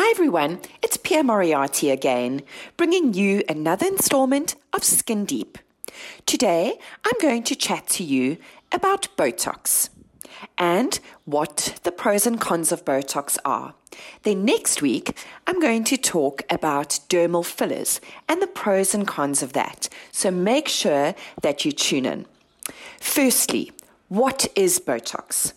Hi everyone, it's Pia Moriarty again, bringing you another installment of Skin Deep. Today, I'm going to chat to you about Botox and what the pros and cons of Botox are. Then next week, I'm going to talk about dermal fillers and the pros and cons of that. So make sure that you tune in. Firstly, what is Botox?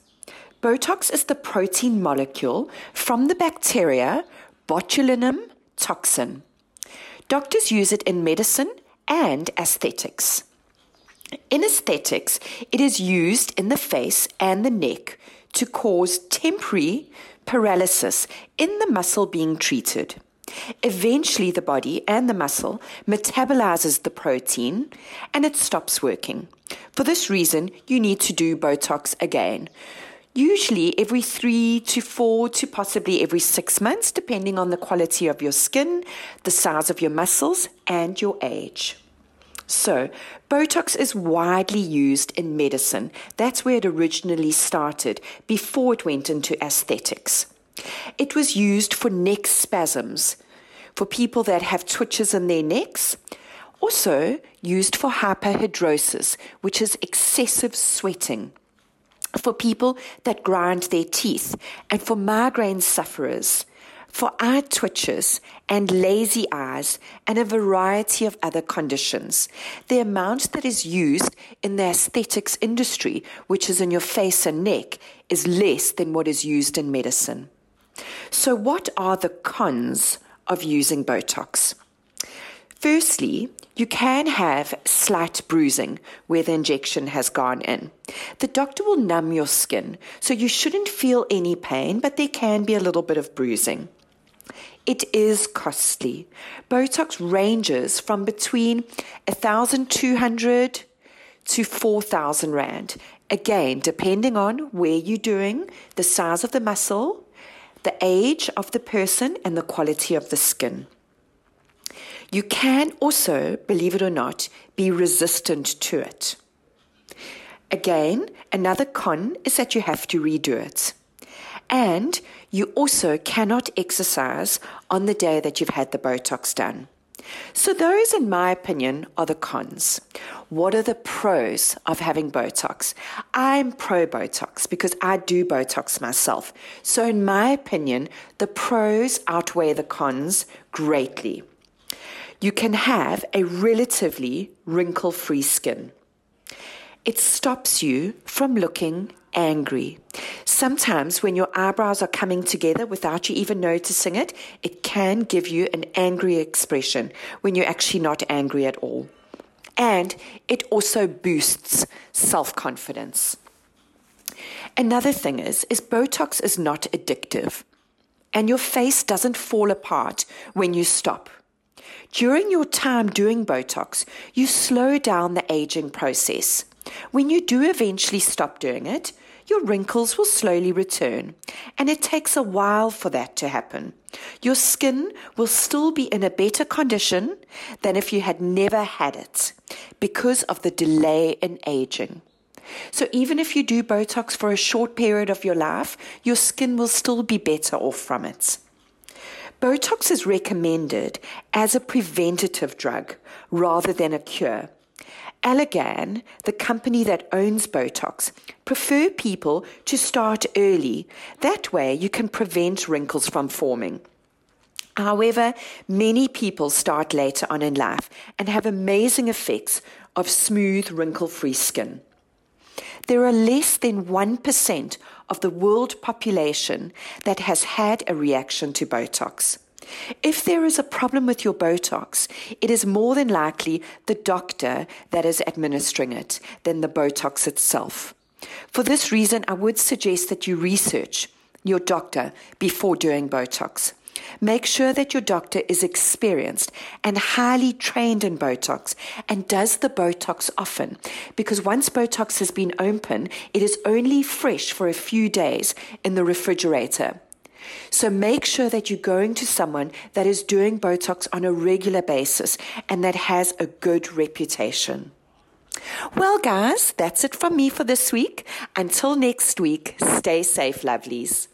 Botox is the protein molecule from the bacteria botulinum toxin. Doctors use it in medicine and aesthetics. In aesthetics, it is used in the face and the neck to cause temporary paralysis in the muscle being treated. Eventually, the body and the muscle metabolizes the protein and it stops working. For this reason, you need to do Botox again, usually every three to four to possibly every six months, depending on the quality of your skin, the size of your muscles, and your age. So, Botox is widely used in medicine. That's where it originally started before it went into aesthetics. It was used for neck spasms, for people that have twitches in their necks, also used for hyperhidrosis, which is excessive sweating for people that grind their teeth, and for migraine sufferers, for eye twitches and lazy eyes, and a variety of other conditions. The amount that is used in the aesthetics industry, which is in your face and neck, is less than what is used in medicine. So, what are the cons of using Botox? Firstly, you can have slight bruising where the injection has gone in. The doctor will numb your skin, so you shouldn't feel any pain, but there can be a little bit of bruising. It is costly. Botox ranges from between 1,200 to 4,000 Rand. Again, depending on where you're doing, the size of the muscle, the age of the person, and the quality of the skin. You can also, believe it or not, be resistant to it. Again, another con is that you have to redo it. And you also cannot exercise on the day that you've had the Botox done. So, those, in my opinion, are the cons. What are the pros of having Botox? I'm pro Botox because I do Botox myself. So, in my opinion, the pros outweigh the cons greatly you can have a relatively wrinkle free skin. It stops you from looking angry. Sometimes, when your eyebrows are coming together without you even noticing it, it can give you an angry expression when you're actually not angry at all. And it also boosts self confidence. Another thing is, is Botox is not addictive, and your face doesn't fall apart when you stop. During your time doing Botox, you slow down the aging process. When you do eventually stop doing it, your wrinkles will slowly return, and it takes a while for that to happen. Your skin will still be in a better condition than if you had never had it because of the delay in aging. So, even if you do Botox for a short period of your life, your skin will still be better off from it. Botox is recommended as a preventative drug rather than a cure. Allergan, the company that owns Botox, prefer people to start early. That way you can prevent wrinkles from forming. However, many people start later on in life and have amazing effects of smooth, wrinkle free skin. There are less than 1% of the world population that has had a reaction to Botox. If there is a problem with your Botox, it is more than likely the doctor that is administering it than the Botox itself. For this reason, I would suggest that you research your doctor before doing Botox. Make sure that your doctor is experienced and highly trained in Botox and does the Botox often because once Botox has been open, it is only fresh for a few days in the refrigerator. So make sure that you're going to someone that is doing Botox on a regular basis and that has a good reputation. Well, guys, that's it from me for this week. Until next week, stay safe, lovelies.